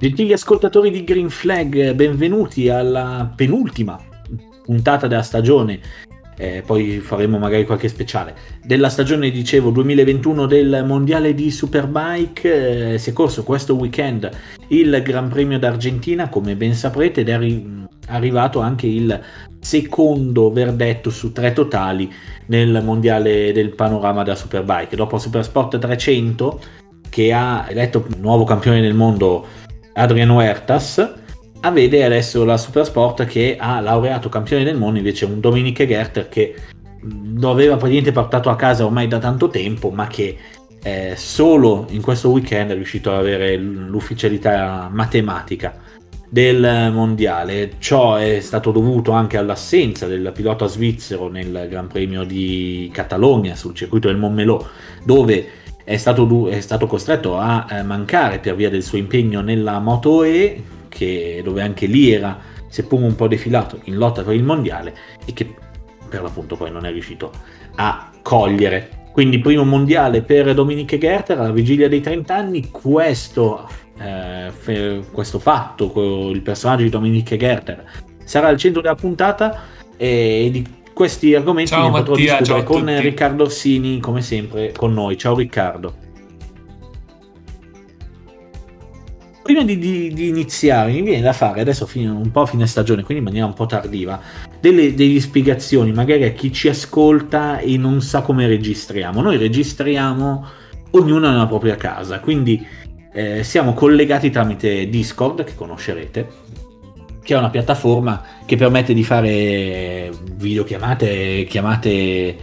Gentili ascoltatori di Green Flag, benvenuti alla penultima puntata della stagione. Eh, poi faremo magari qualche speciale della stagione, dicevo 2021 del mondiale di Superbike. Eh, si è corso questo weekend il Gran Premio d'Argentina, come ben saprete, ed è arri- arrivato anche il secondo verdetto su tre totali nel mondiale del panorama della Superbike. Dopo Supersport 300, che ha eletto nuovo campione del mondo Adrian Huertas, a vede adesso la Supersport che ha laureato campione del mondo invece un Dominique Gerter che lo aveva praticamente portato a casa ormai da tanto tempo ma che eh, solo in questo weekend è riuscito ad avere l'ufficialità matematica del mondiale. Ciò è stato dovuto anche all'assenza del pilota svizzero nel Gran Premio di Catalogna sul circuito del Montmelò, dove è stato, è stato costretto a eh, mancare per via del suo impegno nella Moto E, che, dove anche lì era seppur un po' defilato in lotta per il mondiale e che per l'appunto poi non è riuscito a cogliere. Quindi primo mondiale per Dominique Gerter alla vigilia dei 30 anni, questo, eh, questo fatto, il personaggio di Dominique Gerter sarà al centro della puntata e di questi argomenti ciao, potrò Mattia, discutere con. Riccardo Orsini, come sempre, con noi. Ciao Riccardo. Prima di, di, di iniziare, mi viene da fare adesso fine, un po' a fine stagione, quindi in maniera un po' tardiva, delle, delle spiegazioni magari a chi ci ascolta e non sa come registriamo. Noi registriamo ognuno nella propria casa, quindi eh, siamo collegati tramite Discord, che conoscerete, che è una piattaforma che permette di fare videochiamate, chiamate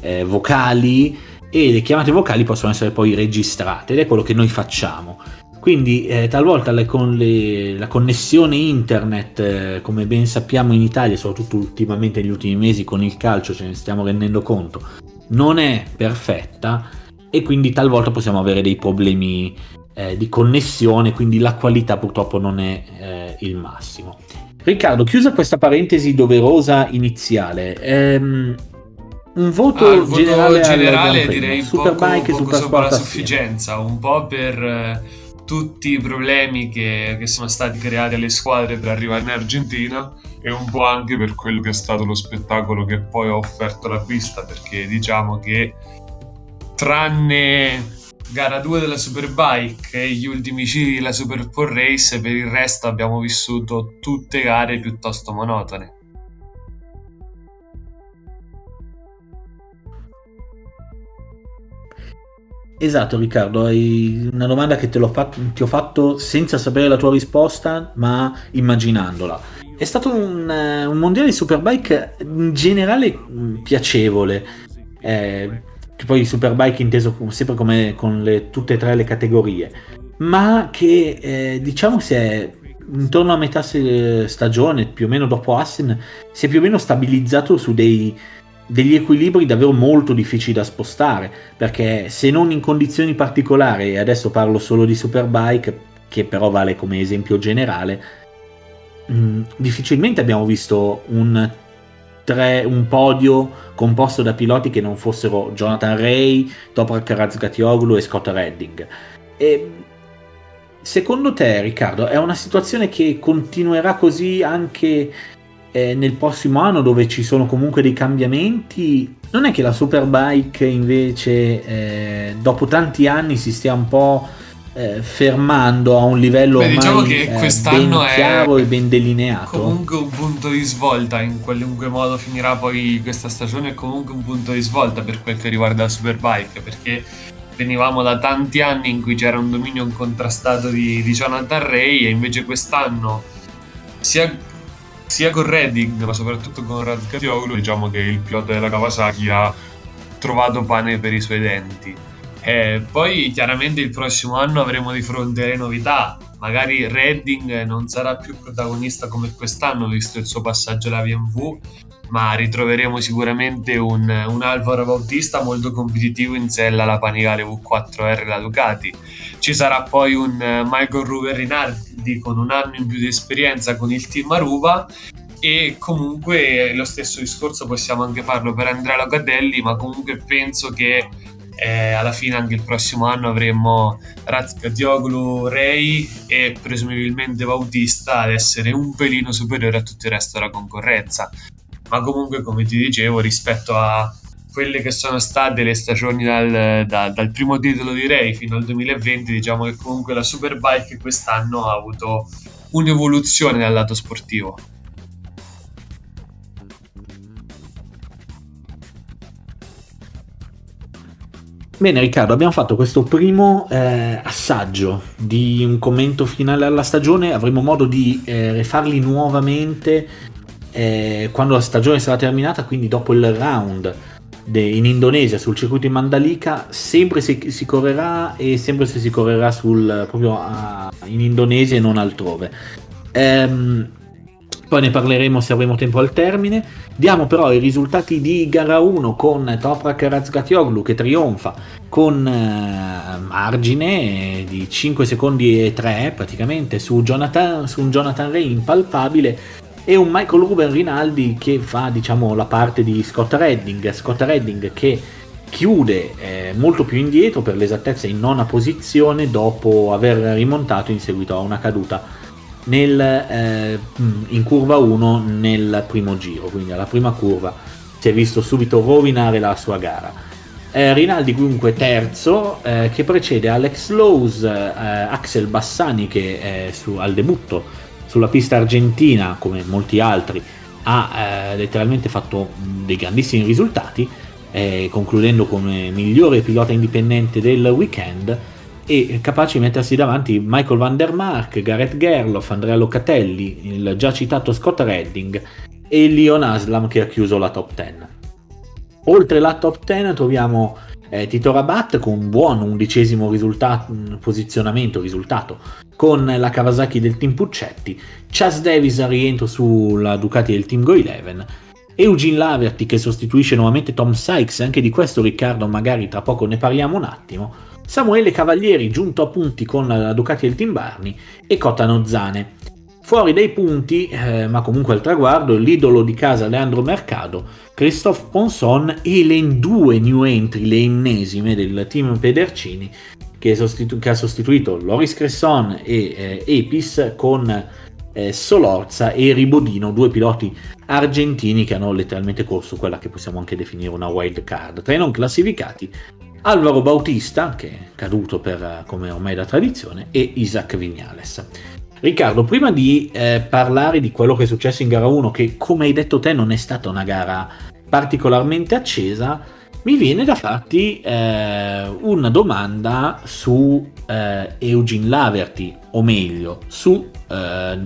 eh, vocali e le chiamate vocali possono essere poi registrate ed è quello che noi facciamo. Quindi eh, talvolta le, con le, la connessione internet, eh, come ben sappiamo in Italia, soprattutto ultimamente negli ultimi mesi con il calcio ce ne stiamo rendendo conto, non è perfetta e quindi talvolta possiamo avere dei problemi eh, di connessione, quindi la qualità purtroppo non è eh, il massimo. Riccardo, chiusa questa parentesi doverosa iniziale, ehm, un voto, ah, voto generale, generale direi Superbike poco, poco sopra la sufficienza, un po' per eh, tutti i problemi che, che sono stati creati alle squadre per arrivare in Argentina e un po' anche per quello che è stato lo spettacolo che poi ha offerto la pista, perché diciamo che tranne gara 2 della Superbike e gli ultimi giri della Super 4 Race, per il resto abbiamo vissuto tutte gare piuttosto monotone. Esatto Riccardo, hai una domanda che fatto, ti ho fatto senza sapere la tua risposta, ma immaginandola. È stato un, un mondiale di Superbike in generale piacevole. Eh, poi Superbike inteso sempre come con le, tutte e tre le categorie, ma che eh, diciamo si è intorno a metà stagione, più o meno dopo Assen, si è più o meno stabilizzato su dei, degli equilibri davvero molto difficili da spostare, perché se non in condizioni particolari, e adesso parlo solo di Superbike, che però vale come esempio generale, mh, mm, difficilmente abbiamo visto un tre, un podio composto da piloti che non fossero Jonathan Ray, Toprak Razgatioglu e Scott Redding. E secondo te, Riccardo, è una situazione che continuerà così anche eh, nel prossimo anno dove ci sono comunque dei cambiamenti? Non è che la Superbike invece eh, dopo tanti anni si stia un po' eh, fermando a un livello Beh, diciamo che eh, quest'anno ben chiaro e ben delineato. Comunque un punto di svolta, in qualunque modo finirà poi questa stagione, è comunque un punto di svolta per quel che riguarda la Superbike, perché venivamo da tanti anni in cui c'era un dominio incontrastato di, di Jonathan Ray e invece quest'anno sia, sia con Redding ma soprattutto con Radcatioglu diciamo che il pilota della Kawasaki ha trovato pane per i suoi denti eh, poi chiaramente il prossimo anno avremo di fronte le novità. Magari Redding non sarà più protagonista come quest'anno, visto il suo passaggio alla BMW, ma ritroveremo sicuramente un, un Alvaro Bautista molto competitivo in sella alla Panigale V4R la Ducati. Ci sarà poi un Michael Ruber Rinaldi con un anno in più di esperienza con il team Aruba e comunque lo stesso discorso possiamo anche farlo per Andrea Locadelli, ma comunque penso che eh, alla fine anche il prossimo anno avremo Razgadioglu, Rey e presumibilmente Bautista ad essere un pelino superiore a tutto il resto della concorrenza. Ma comunque, come ti dicevo, rispetto a quelle che sono state le stagioni dal, da, dal primo titolo di Rey fino al 2020, diciamo che comunque la Superbike quest'anno ha avuto un'evoluzione dal lato sportivo. Bene Riccardo, abbiamo fatto questo primo eh, assaggio di un commento finale alla stagione, avremo modo di eh, rifarli nuovamente eh, quando la stagione sarà terminata, quindi dopo il round de- in Indonesia sul circuito in Mandalika, sempre se si correrà e sempre se si correrà sul, proprio a, in Indonesia e non altrove. Ehm, poi ne parleremo se avremo tempo al termine. Diamo però i risultati di gara 1 con Toprak Razgatioglu che trionfa con eh, margine di 5 secondi e 3 praticamente su, Jonathan, su un Jonathan Ray impalpabile e un Michael Ruben Rinaldi che fa diciamo la parte di Scott Redding. Scott Redding che chiude eh, molto più indietro per l'esattezza in nona posizione dopo aver rimontato in seguito a una caduta nel, eh, in curva 1 nel primo giro, quindi alla prima curva si è visto subito rovinare la sua gara. Eh, Rinaldi comunque terzo eh, che precede Alex Lowe's, eh, Axel Bassani che su, al debutto sulla pista argentina come molti altri ha eh, letteralmente fatto dei grandissimi risultati eh, concludendo come migliore pilota indipendente del weekend e capace di mettersi davanti Michael Van der Mark, Gareth Gerloff, Andrea Locatelli, il già citato Scott Redding e Leon Aslam che ha chiuso la top 10. Oltre la top 10 troviamo eh, Tito Rabat con un buon undicesimo risultato, posizionamento, risultato con la Kawasaki del team Puccetti, Chas Davis a rientro sulla Ducati del team Go 11 Eugene Laverty che sostituisce nuovamente Tom Sykes, anche di questo Riccardo magari tra poco ne parliamo un attimo, Samuele Cavalieri giunto a punti con la Ducati del Team Barney e Cotano Zane. Fuori dai punti, eh, ma comunque al traguardo, l'idolo di casa Leandro Mercado, Christophe Ponson e le due new entry, le ennesime del team Pedercini, che, sostitu- che ha sostituito Loris Cresson e eh, Epis con eh, Solorza e Ribodino, due piloti argentini che hanno letteralmente corso quella che possiamo anche definire una wild card. Tra i non classificati Alvaro Bautista, che è caduto per, come ormai da tradizione, e Isaac Vignales. Riccardo, prima di eh, parlare di quello che è successo in gara 1, che come hai detto te non è stata una gara particolarmente accesa, mi viene da farti eh, una domanda su eh, Eugene Laverty, o meglio, su eh,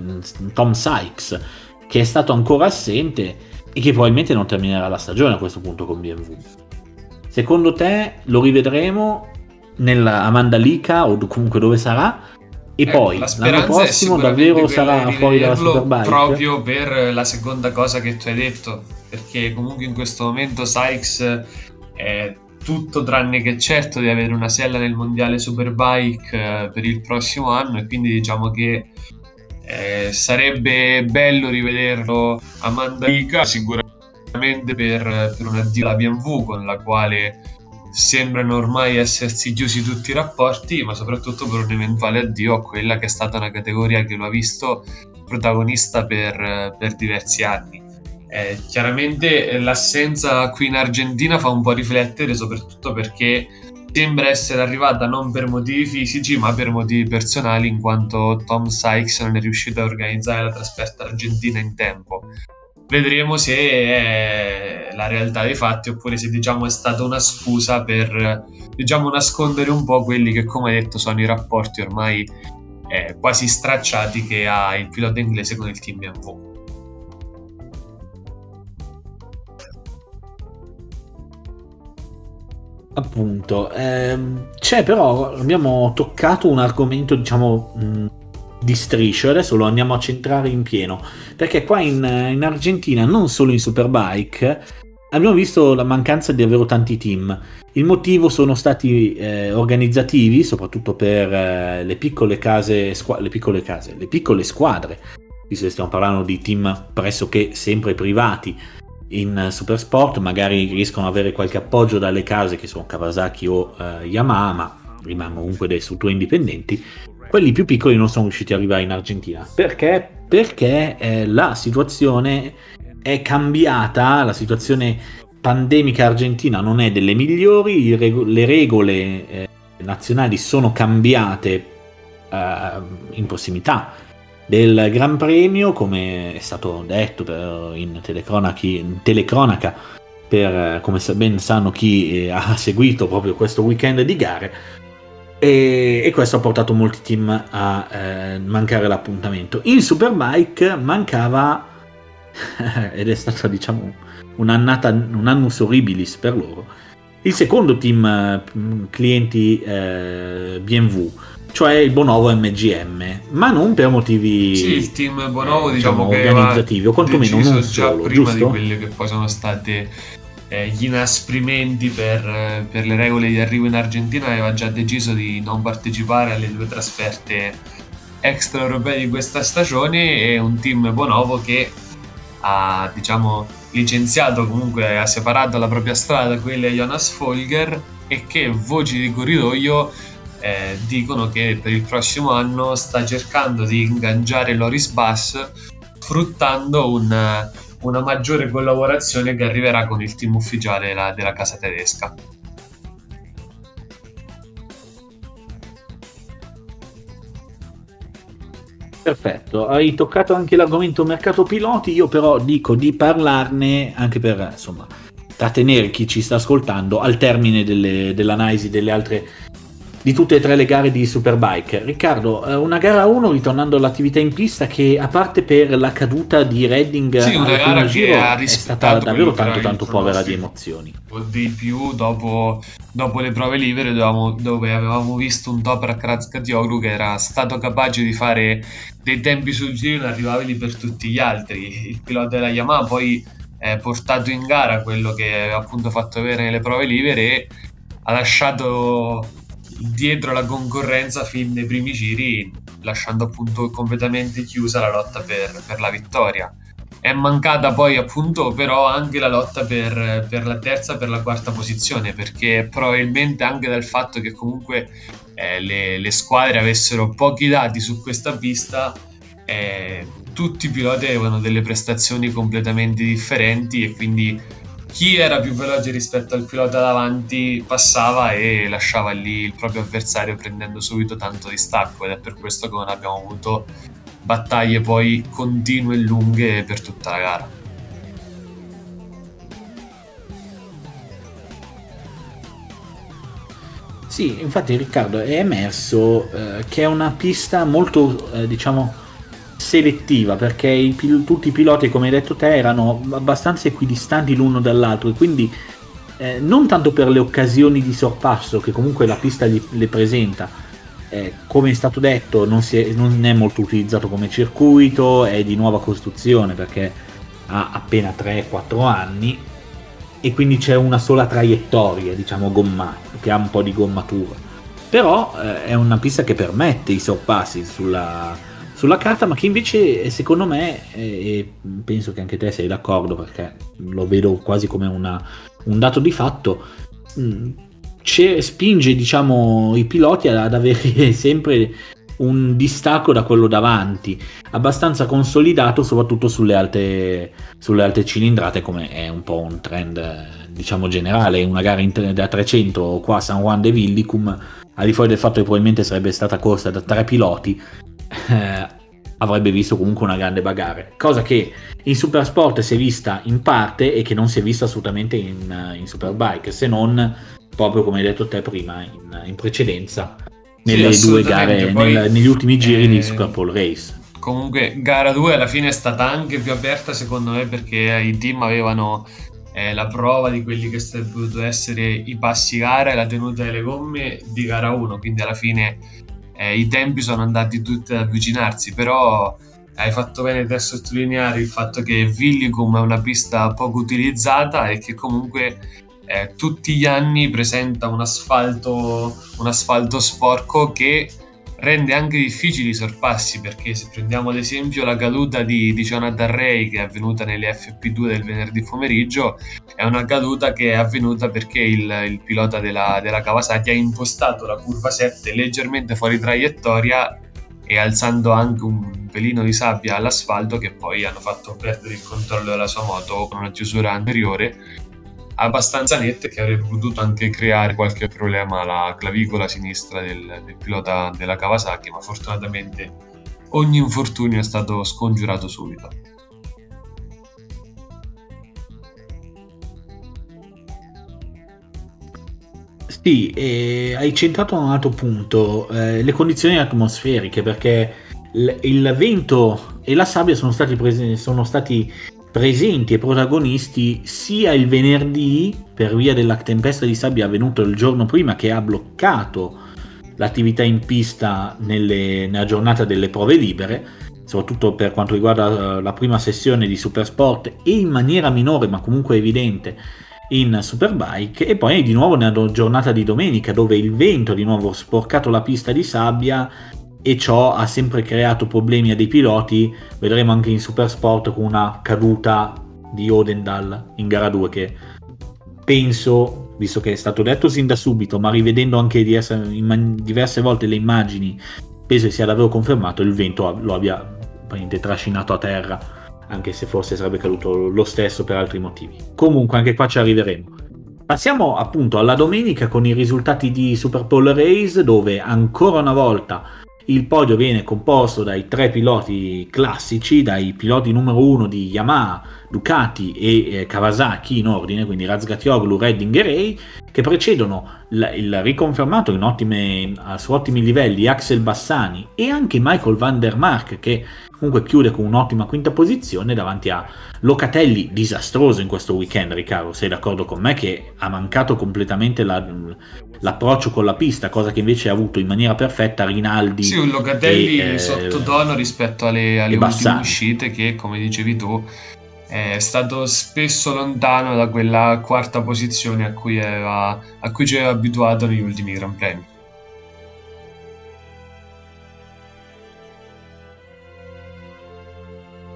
Tom Sykes, che è stato ancora assente e che probabilmente non terminerà la stagione a questo punto con BMW. Secondo te lo rivedremo nella Amanda Lica o comunque dove sarà? E eh, poi l'anno prossimo davvero sarà fuori dalla Superbike? Proprio per la seconda cosa che tu hai detto, perché comunque in questo momento Sykes è tutto tranne che certo di avere una sella nel mondiale Superbike eh, per il prossimo anno e quindi diciamo che eh, sarebbe bello rivederlo a Mandalika sicuramente per, per un addio alla BMW con la quale sembrano ormai essersi chiusi tutti i rapporti, ma soprattutto per un eventuale addio a quella che è stata una categoria che lo ha visto protagonista per, per diversi anni. Eh, chiaramente l'assenza qui in Argentina fa un po' riflettere, soprattutto perché sembra essere arrivata non per motivi fisici, ma per motivi personali, in quanto Tom Sykes non è riuscito a organizzare la trasferta argentina in tempo vedremo se è la realtà dei fatti oppure se diciamo è stata una scusa per diciamo nascondere un po' quelli che come detto sono i rapporti ormai eh, quasi stracciati che ha il pilota inglese con il team BMW. Appunto, ehm, c'è però, abbiamo toccato un argomento diciamo mh, di striscio, adesso lo andiamo a centrare in pieno, perché qua in, in Argentina, non solo in Superbike, abbiamo visto la mancanza di avere tanti team. Il motivo sono stati eh, organizzativi, soprattutto per eh, le piccole case, squ- le piccole case, le piccole squadre, visto che stiamo parlando di team pressoché sempre privati, in super sport, magari riescono ad avere qualche appoggio dalle case che sono Kawasaki o uh, Yamaha, ma rimangono comunque dei strutture indipendenti. Quelli più piccoli non sono riusciti ad arrivare in Argentina. Perché? Perché eh, la situazione è cambiata, la situazione pandemica argentina non è delle migliori, le regole eh, nazionali sono cambiate eh, in prossimità del Gran Premio, come è stato detto per, in, in, telecronaca, per come ben sanno chi eh, ha seguito proprio questo weekend di gare. E, e questo ha portato molti team a eh, mancare l'appuntamento. In Superbike mancava, ed è stata diciamo un'annata, un annus horribilis per loro, il secondo team eh, clienti eh, BMW cioè il Bonovo MGM, ma non per motivi sì, il team Bonovo eh, diciamo, diciamo organizzativi, o quantomeno non già solo, prima giusto? di quelle che poi sono state eh, gli inasprimenti per, per, le regole di arrivo in Argentina aveva già deciso di non partecipare alle due trasferte extraeuropee di questa stagione e un team Bonovo che ha diciamo licenziato comunque ha separato la propria strada da quella di Jonas Folger e che voci di corridoio eh, dicono che per il prossimo anno sta cercando di ingaggiare Loris Bass sfruttando un, una maggiore collaborazione che arriverà con il team ufficiale la, della casa tedesca. Perfetto, hai toccato anche l'argomento mercato piloti, io però dico di parlarne anche per insomma trattenere chi ci sta ascoltando al termine delle, dell'analisi delle altre di tutte e tre le gare di Superbike. Riccardo, eh, una gara 1 ritornando all'attività in pista che a parte per la caduta di Redding sì, una gara giro è stata davvero tanto tanto povera di emozioni. Di più dopo, dopo le prove libere dove, dove avevamo visto un Toprak Razkatioglu che era stato capace di fare dei tempi sul giro inarrivabili per tutti gli altri. Il pilota della Yamaha poi è portato in gara quello che aveva appunto fatto avere nelle prove libere e ha lasciato dietro la concorrenza fin dai primi giri, lasciando appunto completamente chiusa la lotta per, per la vittoria. È mancata poi appunto però anche la lotta per, per la terza e per la quarta posizione, perché probabilmente anche dal fatto che comunque eh, le, le, squadre avessero pochi dati su questa pista, eh, tutti i piloti avevano delle prestazioni completamente differenti e quindi chi era più veloce rispetto al pilota davanti passava e lasciava lì il proprio avversario prendendo subito tanto distacco ed è per questo che non abbiamo avuto battaglie poi continue e lunghe per tutta la gara. Sì, infatti Riccardo è emerso eh, che è una pista molto, eh, diciamo, selettiva perché i, tutti i piloti, come hai detto te, erano abbastanza equidistanti l'uno dall'altro e quindi eh, non tanto per le occasioni di sorpasso che comunque la pista gli, le presenta, eh, come è stato detto non, è, non, è, molto utilizzato come circuito, è di nuova costruzione perché ha appena 3-4 anni e quindi c'è una sola traiettoria, diciamo gommata, che ha un po' di gommatura. Però eh, è una pista che permette i sorpassi sulla, sulla carta, ma che invece secondo me, e penso che anche te sei d'accordo perché lo vedo quasi come una, un dato di fatto, mm, spinge diciamo, i piloti ad avere sempre un distacco da quello davanti, abbastanza consolidato soprattutto sulle alte, sulle alte cilindrate, come è un po' un trend diciamo generale, una gara in, da 300 qua a San Juan de Villicum, al di fuori del fatto che probabilmente sarebbe stata corsa da tre piloti, eh, avrebbe visto comunque una grande bagarre, cosa che in Supersport si è vista in parte e che non si è vista assolutamente in, in Superbike, se non proprio come hai detto te prima in, in precedenza nelle sì, due gare, Poi, nel, negli ultimi giri eh, di Super Bowl Race. Comunque gara 2 alla fine è stata anche più aperta secondo me perché i team avevano eh, la prova di quelli che sarebbero potuto essere i passi gara e la tenuta delle gomme di gara 1, quindi alla fine eh, i tempi sono andati tutti ad avvicinarsi, però hai fatto bene a sottolineare il fatto che Villicum è una pista poco utilizzata e che comunque eh, tutti gli anni presenta un asfalto, un asfalto sporco che rende anche difficili i sorpassi perché se prendiamo ad esempio la caduta di, di Jonathan Ray che è avvenuta nelle FP2 del venerdì pomeriggio è una caduta che è avvenuta perché il, il pilota della, della Kawasaki ha impostato la curva 7 leggermente fuori traiettoria e alzando anche un pelino di sabbia all'asfalto che poi hanno fatto perdere il controllo della sua moto con una chiusura anteriore abbastanza nette che avrebbe potuto anche creare qualche problema alla clavicola sinistra del, del pilota della Kawasaki, ma fortunatamente ogni infortunio è stato scongiurato subito. Sì, hai centrato un altro punto, eh, le condizioni atmosferiche, perché il, il, vento e la sabbia sono stati, presi, sono stati presenti e protagonisti sia il venerdì per via della tempesta di sabbia avvenuta il giorno prima che ha bloccato l'attività in pista nelle, nella giornata delle prove libere, soprattutto per quanto riguarda eh, la prima sessione di Supersport e in maniera minore ma comunque evidente in Superbike. E poi di nuovo nella giornata di domenica dove il vento ha di nuovo sporcato la pista di sabbia e ciò ha sempre creato problemi a dei piloti, vedremo anche in Supersport con una caduta di Odendal in gara 2 che penso, visto che è stato detto sin da subito, ma rivedendo anche diverse volte le immagini, penso sia davvero confermato, il vento lo abbia trascinato a terra, anche se forse sarebbe caduto lo stesso per altri motivi. Comunque anche qua ci arriveremo. Passiamo appunto alla domenica con i risultati di Super Bowl Race dove ancora una volta il podio viene composto dai tre piloti classici, dai piloti numero uno di Yamaha, Ducati e eh, Kawasaki in ordine, quindi Razgatioglu, Redding e Ray, che precedono l- il riconfermato ottime, su ottimi livelli Axel Bassani e anche Michael van der Mark che comunque chiude con un'ottima quinta posizione davanti a Locatelli, disastroso in questo weekend Riccardo, sei d'accordo con me che ha mancato completamente la, l'approccio con la pista, cosa che invece ha avuto in maniera perfetta Rinaldi. Sì, un Locatelli e, eh, sottotono rispetto alle, alle ultime uscite che, come dicevi tu, è stato spesso lontano da quella quarta posizione a cui, aveva, a cui ci aveva abituato negli ultimi Gran Premi.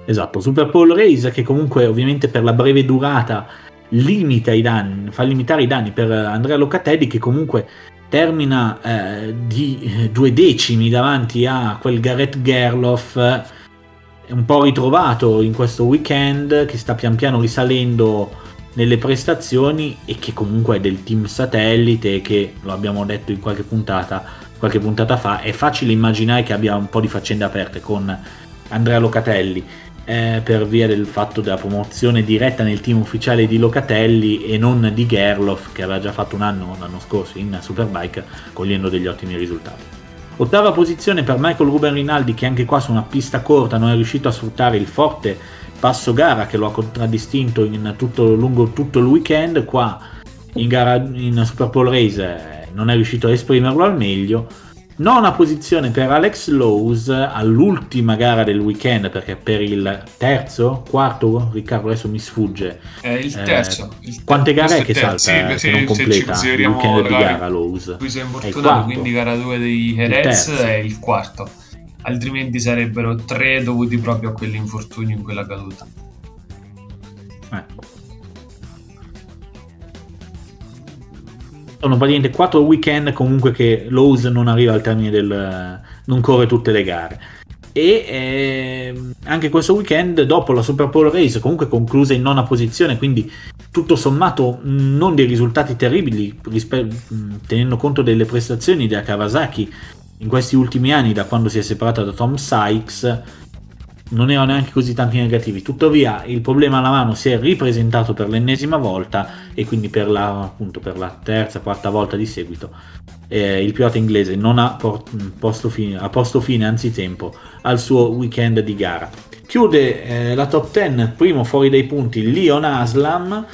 Esatto, Super Bowl Race che comunque ovviamente per la breve durata limita i danni, fa limitare i danni per Andrea Locatelli che comunque termina eh, di due decimi davanti a quel Gareth Gerloff un po' ritrovato in questo weekend che sta pian piano risalendo nelle prestazioni e che comunque è del team satellite che lo abbiamo detto in qualche puntata qualche puntata fa è facile immaginare che abbia un po' di faccende aperte con Andrea Locatelli eh, per via del fatto della promozione diretta nel team ufficiale di Locatelli e non di Gerloff che aveva già fatto un anno l'anno scorso in Superbike cogliendo degli ottimi risultati. Ottava posizione per Michael Ruben Rinaldi che anche qua su una pista corta non è riuscito a sfruttare il forte passo gara che lo ha contraddistinto in tutto, lungo tutto il weekend, qua in, gara, in Super Bowl Race eh, non è riuscito a esprimerlo al meglio Nona posizione per Alex Lowe's all'ultima gara del weekend, perché per il terzo, quarto, Riccardo adesso mi sfugge. È il eh, terzo. Eh, il quante gare è che salta sì, che se, non completa se il weekend di gara Lowe's? Qui sei infortunato, quindi gara 2 dei Jerez è il quarto. Altrimenti sarebbero tre dovuti proprio a quell'infortunio in quella caduta. Ecco. Sono praticamente quattro weekend comunque che Lowe's non arriva al termine del... non corre tutte le gare. E eh, anche questo weekend dopo la Super Bowl Race comunque conclusa in nona posizione quindi tutto sommato non dei risultati terribili rispe- tenendo conto delle prestazioni della Kawasaki in questi ultimi anni da quando si è separata da Tom Sykes non erano neanche così tanti negativi. Tuttavia, il problema alla mano si è ripresentato per l'ennesima volta e quindi per la, appunto, per la terza, quarta volta di seguito. Eh, il pilota inglese non ha, posto fine, ha posto fine anzitempo al suo weekend di gara. Chiude eh, la top 10, primo fuori dai punti, Leon Aslam,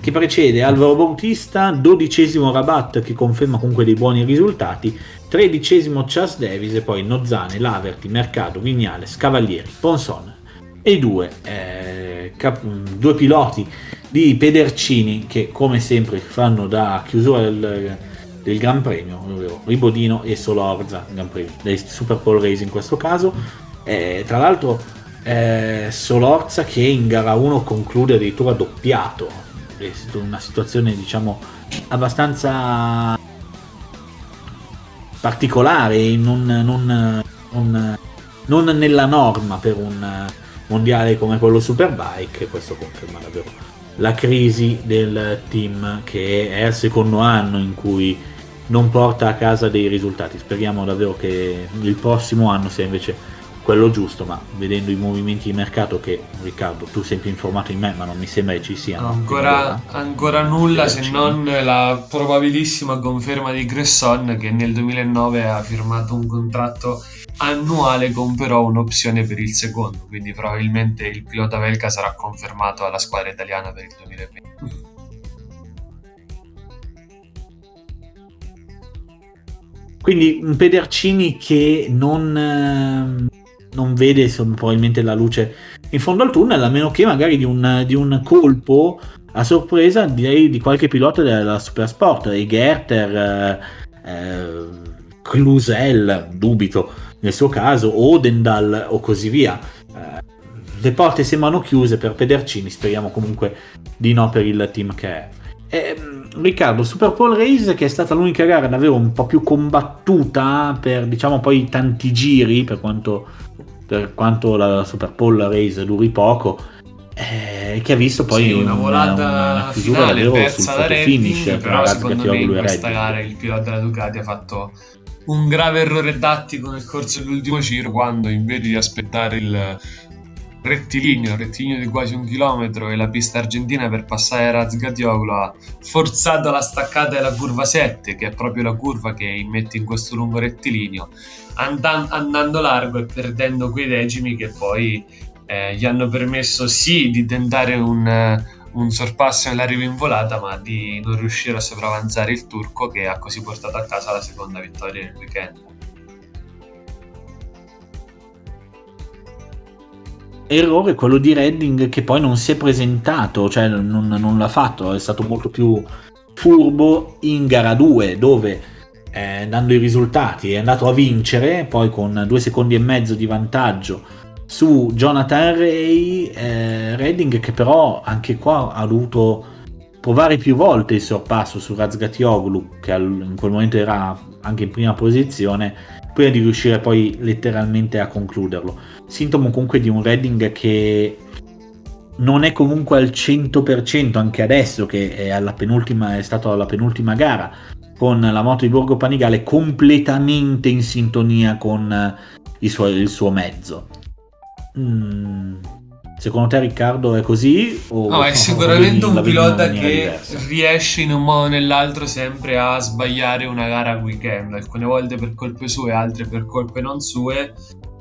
che precede Alvaro Bautista, dodicesimo Rabat che conferma comunque dei buoni risultati tredicesimo Charles Davis e poi Nozzane, Laverty, Mercado, Vignale, Cavalieri, Ponson e i due, eh, cap- due piloti di Pedercini che come sempre fanno da chiusura del, del Gran Premio, ovvero Ribodino e Solorza, Gran Premio, dei Super Pole Race in questo caso. Eh, tra l'altro eh, Solorza che in gara 1 conclude addirittura doppiato, è una situazione diciamo abbastanza particolare, non, non, non, non nella norma per un mondiale come quello Superbike, questo conferma davvero la crisi del team che è al secondo anno in cui non porta a casa dei risultati. Speriamo davvero che il prossimo anno sia invece quello giusto, ma vedendo i movimenti di mercato che Riccardo tu sei più informato di me, ma non mi sembra che ci siano. Ancora, ancora nulla se non la probabilissima conferma di Gresson che nel 2009 ha firmato un contratto annuale con però un'opzione per il secondo, quindi probabilmente il pilota belga sarà confermato alla squadra italiana per il 2020. Quindi un Pedercini che non, ehm, non vede insomma, probabilmente la luce in fondo al tunnel, a meno che magari di un, di un colpo a sorpresa direi di qualche pilota della Supersport, i Gerter, eh, eh, Clusel, dubito nel suo caso, Odendal o così via. Eh, le porte sembrano chiuse per Pedercini, speriamo comunque di no per il team che è. E, ehm, Riccardo, Super Bowl Race che è stata l'unica gara davvero un po' più combattuta per diciamo poi tanti giri per quanto, per quanto la Super Bowl Race duri poco eh, che ha visto poi sì, una volata una, una finale persa da Redding però secondo me in questa gara il pilota della Ducati ha fatto un grave errore tattico nel corso dell'ultimo giro quando invece di aspettare il rettilineo, rettilineo di quasi un chilometro e la pista argentina per passare Razgatioglu ha forzato la staccata della curva 7 che è proprio la curva che immette in questo lungo rettilineo andan- andando largo e perdendo quei decimi che poi eh, gli hanno permesso sì di tentare un, un sorpasso nell'arrivo in volata ma di non riuscire a sopravanzare il turco che ha così portato a casa la seconda vittoria del weekend errore quello di Redding che poi non si è presentato, cioè non, non l'ha fatto, è stato molto più furbo in gara 2 dove eh, dando i risultati è andato a vincere, poi con due secondi e mezzo di vantaggio su Jonathan Ray, eh, Redding che però anche qua ha dovuto provare più volte il sorpasso su Razgatioglu che in quel momento era anche in prima posizione prima di riuscire poi letteralmente a concluderlo. Sintomo comunque di un Redding che non è comunque al 100% anche adesso che è, alla penultima, è stato alla penultima gara con la moto di Borgo Panigale completamente in sintonia con il suo, il suo mezzo. Mm, Secondo te Riccardo è così? no, è sicuramente un pilota che riesce in un modo o nell'altro sempre a sbagliare una gara a weekend, alcune volte per colpe sue, altre per colpe non sue,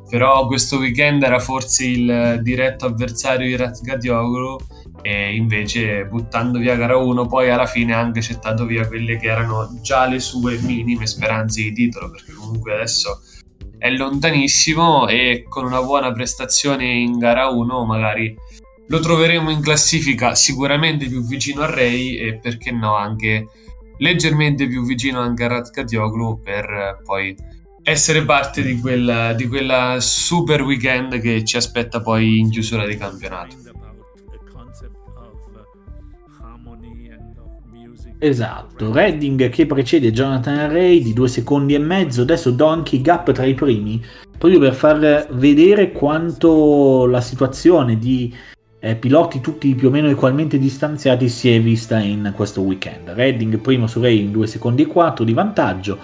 però questo weekend era forse il diretto avversario di Razgatioglu e invece buttando via gara 1 poi alla fine ha anche gettato via quelle che erano già le sue minime speranze di titolo perché comunque adesso è lontanissimo e con una buona prestazione in gara 1 magari lo troveremo in classifica sicuramente più vicino a Ray e perché no anche leggermente più vicino anche a Radkatioglu per poi essere parte di quella, di quella super weekend che ci aspetta poi in chiusura di campionato. Esatto, Redding che precede Jonathan Ray di due secondi e mezzo, adesso Donkey Gap tra i primi, proprio per far vedere quanto la situazione di eh, piloti tutti più o meno ugualmente distanziati si è vista in questo weekend. Redding primo su Ray in due secondi e quattro di vantaggio,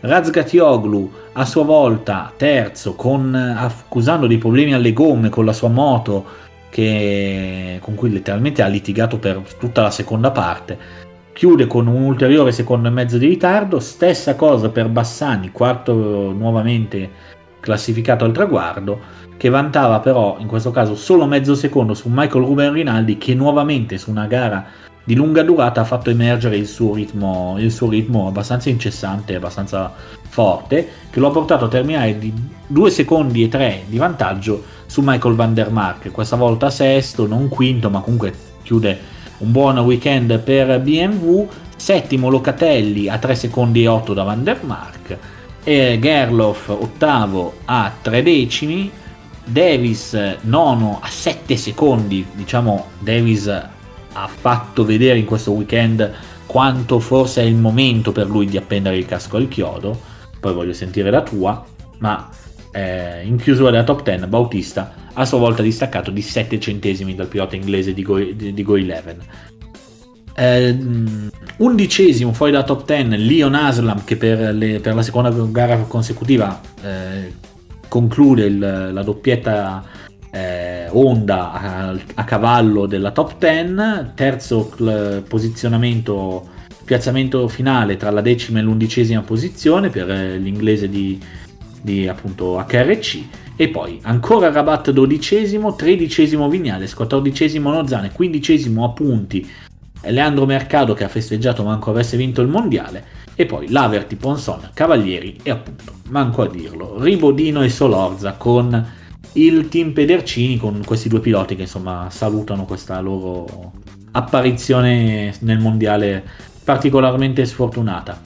Razgatioglu a sua volta terzo con, accusando dei problemi alle gomme con la sua moto che, con cui letteralmente ha litigato per tutta la seconda parte chiude con un ulteriore secondo e mezzo di ritardo, stessa cosa per Bassani, quarto nuovamente classificato al traguardo, che vantava però in questo caso solo mezzo secondo su Michael Ruben Rinaldi che nuovamente su una gara di lunga durata ha fatto emergere il suo ritmo, il suo ritmo abbastanza incessante, abbastanza forte, che lo ha portato a terminare di 2 secondi e 3 di vantaggio su Michael van der Mark, questa volta sesto, non quinto, ma comunque chiude un buon weekend per BMW, settimo Locatelli a 3 secondi e 8 da Van der Mark, e Gerloff ottavo a 3 decimi, Davis nono a 7 secondi, diciamo Davis ha fatto vedere in questo weekend quanto forse è il momento per lui di appendere il casco al chiodo, poi voglio sentire la tua, ma eh, in chiusura della top 10 Bautista a sua volta distaccato di 7 centesimi dal pilota inglese di Go, di, di Go 11. Eh, undicesimo fuori dalla top 10 Leon Aslam che per, le, per la seconda gara consecutiva eh, conclude il, la doppietta eh, Honda a, a, cavallo della top 10 terzo cl- posizionamento piazzamento finale tra la decima e l'undicesima posizione per l'inglese di, di appunto HRC e poi ancora Rabat dodicesimo, tredicesimo Vignales, quattordicesimo Nozane, quindicesimo a punti Leandro Mercado che ha festeggiato manco avesse vinto il mondiale e poi Laverty, Ponson, Cavalieri e appunto, manco a dirlo, Ribodino e Solorza con il team Pedercini con questi due piloti che insomma salutano questa loro apparizione nel mondiale particolarmente sfortunata.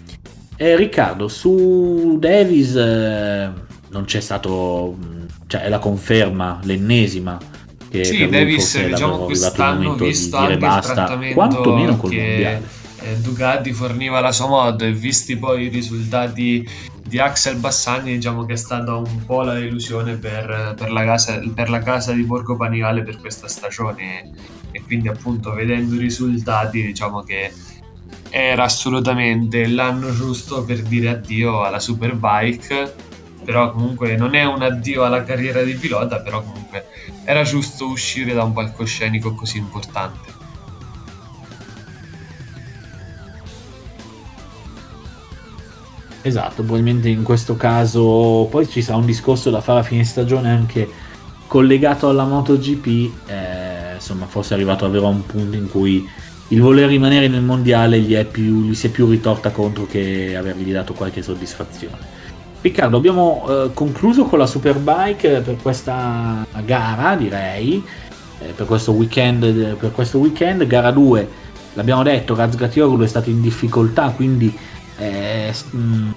E Riccardo, su Davis eh, non c'è stato, cioè è la conferma, l'ennesima che sì, Davis diciamo quest'anno visto di anche basta, il trattamento meno col che mondiale. Eh, Ducati forniva la sua mod e visti poi i risultati di Axel Bassani diciamo che è stata un po' la delusione per, per, la, casa, per la casa di Borgo Panigale per questa stagione e quindi appunto vedendo i risultati diciamo che era assolutamente l'anno giusto per dire addio alla Superbike però comunque non è un addio alla carriera di pilota però comunque era giusto uscire da un palcoscenico così importante. Esatto, probabilmente in questo caso poi ci sarà un discorso da fare a fine stagione anche collegato alla MotoGP, eh, insomma forse è arrivato davvero a un punto in cui il voler rimanere nel mondiale gli, più, gli si è più ritorta contro che avergli dato qualche soddisfazione. Riccardo, abbiamo eh, concluso con la Superbike per questa gara, direi, eh, per, questo weekend, per questo weekend. Gara 2, l'abbiamo detto, Razgatioglu è stato in difficoltà, quindi eh,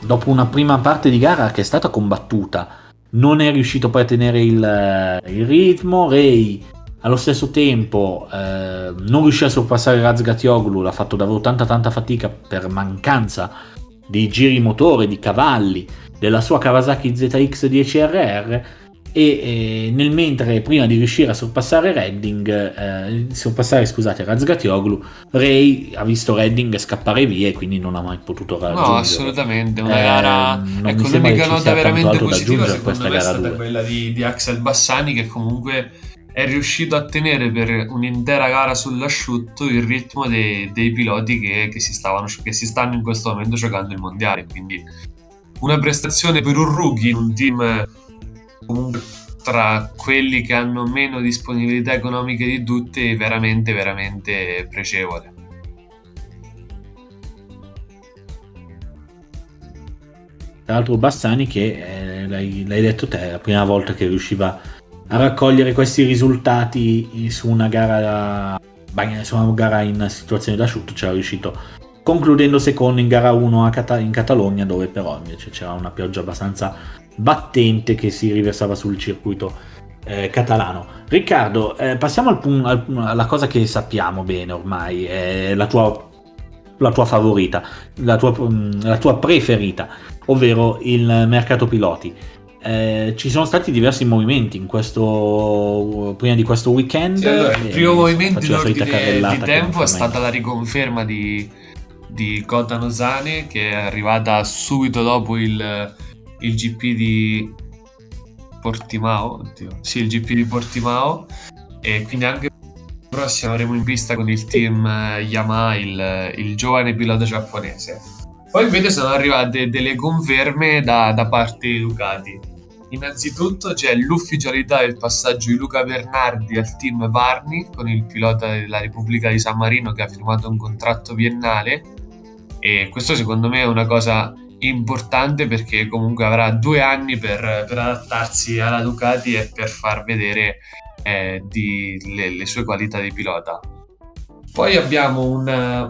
dopo una prima parte di gara che è stata combattuta, non è riuscito poi a tenere il, il ritmo. Ray allo stesso tempo eh, non riuscì a sorpassare Razgatioglu, l'ha fatto davvero tanta tanta fatica per mancanza di giri motore, di cavalli della sua Kawasaki ZX10RR e eh, nel mentre prima di riuscire a sorpassare Redding eh, sorpassare scusate Razgatioglu Ray ha visto Redding scappare via e quindi non ha mai potuto raggiungere no assolutamente una gara eh, ecco l'unica nota veramente positiva secondo me è stata 2. quella di, di Axel Bassani che comunque è riuscito a tenere per un'intera gara sull'asciutto il ritmo dei, dei piloti che, che, si stavano, che si stanno in questo momento giocando il mondiale. Quindi una prestazione per un rookie in un team comunque tra quelli che hanno meno disponibilità economiche di tutti veramente veramente pregevole. Tra l'altro Bassani che eh, l'hai, l'hai, detto te è la prima volta che riusciva a raccogliere questi risultati su una gara su una gara in situazione d'asciutto c'era riuscito concludendo secondo in gara 1 Cata- in Catalogna dove però invece c'era una pioggia abbastanza battente che si riversava sul circuito eh, catalano. Riccardo, eh, passiamo al pun- al, alla cosa che sappiamo bene ormai, eh, la, tua, la, tua, favorita, la tua, mm, la tua, preferita, ovvero il mercato piloti. Eh, ci sono stati diversi movimenti in questo, prima di questo weekend. Sì, allora, il primo movimento in ordine di tempo è stata la riconferma di di Kota Nozane che è arrivata subito dopo il, il GP di Portimao oddio. sì il GP di Portimao e quindi anche prossimo avremo in pista con il team eh, Yamaha il, il giovane pilota giapponese poi invece sono arrivate delle conferme da, da parte di Ducati Innanzitutto c'è l'ufficialità del passaggio di Luca Bernardi al team Varni con il pilota della Repubblica di San Marino che ha firmato un contratto biennale e questo secondo me è una cosa importante perché comunque avrà due anni per, per adattarsi alla Ducati e per far vedere eh, di, le, le, sue qualità di pilota. Poi abbiamo un,